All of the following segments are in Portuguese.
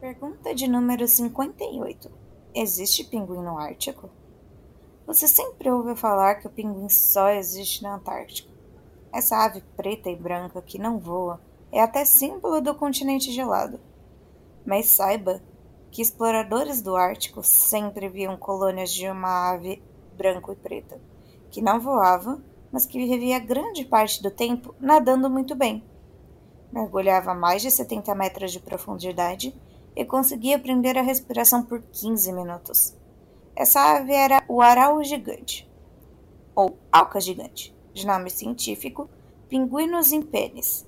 Pergunta de número 58. Existe pinguim no Ártico? Você sempre ouve falar que o pinguim só existe na Antártica. Essa ave preta e branca que não voa é até símbolo do continente gelado. Mas saiba que exploradores do Ártico sempre viam colônias de uma ave branco e preta, que não voava, mas que vivia grande parte do tempo nadando muito bem. Mergulhava a mais de 70 metros de profundidade e conseguia prender a respiração por 15 minutos. Essa ave era o arau gigante, ou alca gigante, de nome científico Pinguinus impenis.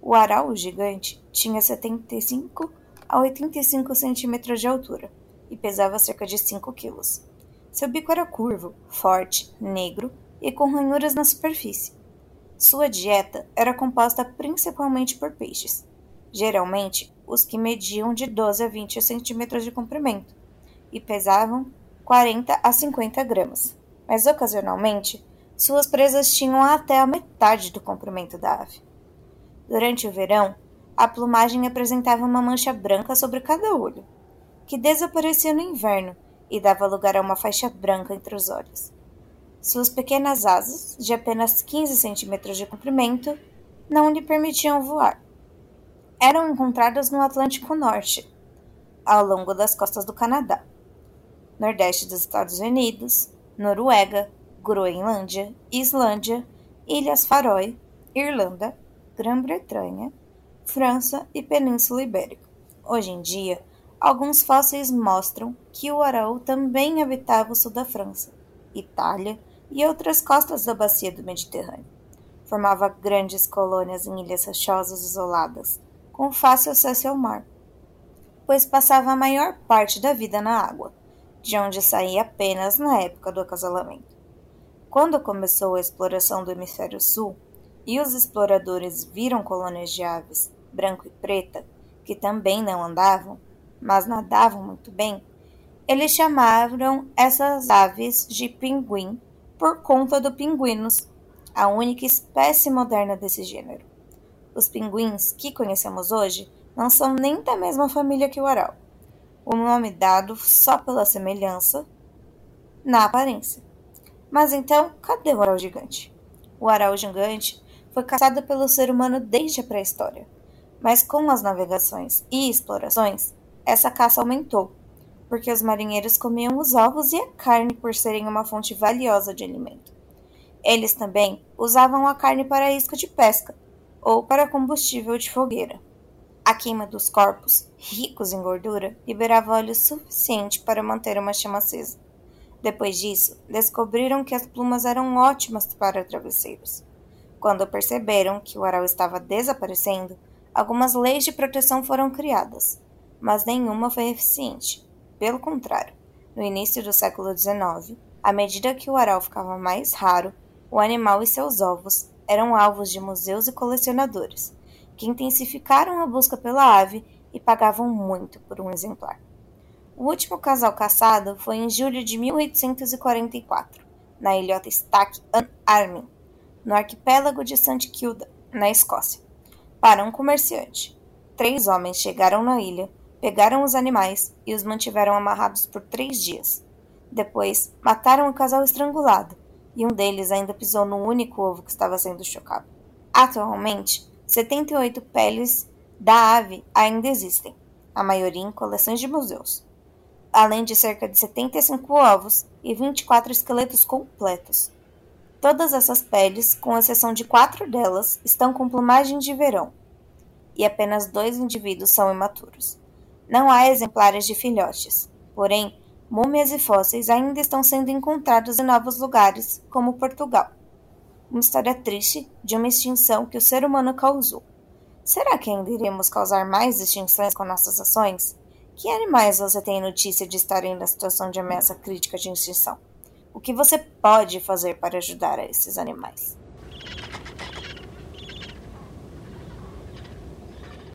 O arau gigante tinha 75 a 85 centímetros de altura e pesava cerca de 5 quilos. Seu bico era curvo, forte, negro e com ranhuras na superfície. Sua dieta era composta principalmente por peixes, geralmente os que mediam de 12 a 20 centímetros de comprimento e pesavam 40 a 50 gramas, mas ocasionalmente suas presas tinham até a metade do comprimento da ave. Durante o verão, a plumagem apresentava uma mancha branca sobre cada olho, que desaparecia no inverno e dava lugar a uma faixa branca entre os olhos. Suas pequenas asas, de apenas 15 centímetros de comprimento, não lhe permitiam voar eram encontradas no Atlântico Norte, ao longo das costas do Canadá, Nordeste dos Estados Unidos, Noruega, Groenlândia, Islândia, Ilhas Faroe, Irlanda, Grã-Bretanha, França e Península Ibérica. Hoje em dia, alguns fósseis mostram que o araú também habitava o sul da França, Itália e outras costas da bacia do Mediterrâneo. Formava grandes colônias em ilhas rochosas isoladas, com fácil acesso ao mar, pois passava a maior parte da vida na água, de onde saía apenas na época do acasalamento. Quando começou a exploração do hemisfério sul e os exploradores viram colônias de aves, branco e preta, que também não andavam, mas nadavam muito bem, eles chamaram essas aves de pinguim por conta do pinguinos, a única espécie moderna desse gênero. Os pinguins que conhecemos hoje não são nem da mesma família que o aral. O nome dado só pela semelhança na aparência. Mas então, cadê o aral gigante? O aral gigante foi caçado pelo ser humano desde a pré-história. Mas com as navegações e explorações, essa caça aumentou, porque os marinheiros comiam os ovos e a carne por serem uma fonte valiosa de alimento. Eles também usavam a carne para isca de pesca, ou para combustível de fogueira. A queima dos corpos, ricos em gordura, liberava óleo suficiente para manter uma chama acesa. Depois disso, descobriram que as plumas eram ótimas para travesseiros. Quando perceberam que o aral estava desaparecendo, algumas leis de proteção foram criadas, mas nenhuma foi eficiente. Pelo contrário, no início do século XIX, à medida que o aral ficava mais raro, o animal e seus ovos eram alvos de museus e colecionadores, que intensificaram a busca pela ave e pagavam muito por um exemplar. O último casal caçado foi em julho de 1844, na ilhota Stack an Armin, no arquipélago de St. Kilda, na Escócia, para um comerciante. Três homens chegaram na ilha, pegaram os animais e os mantiveram amarrados por três dias. Depois, mataram o casal estrangulado e um deles ainda pisou no único ovo que estava sendo chocado. Atualmente, 78 peles da ave ainda existem, a maioria em coleções de museus, além de cerca de 75 ovos e 24 esqueletos completos. Todas essas peles, com exceção de quatro delas, estão com plumagem de verão, e apenas dois indivíduos são imaturos. Não há exemplares de filhotes, porém, múmias e fósseis ainda estão sendo encontrados em novos lugares, como Portugal. Uma história triste de uma extinção que o ser humano causou. Será que ainda iremos causar mais extinções com nossas ações? Que animais você tem notícia de estarem na situação de ameaça crítica de extinção? O que você pode fazer para ajudar a esses animais?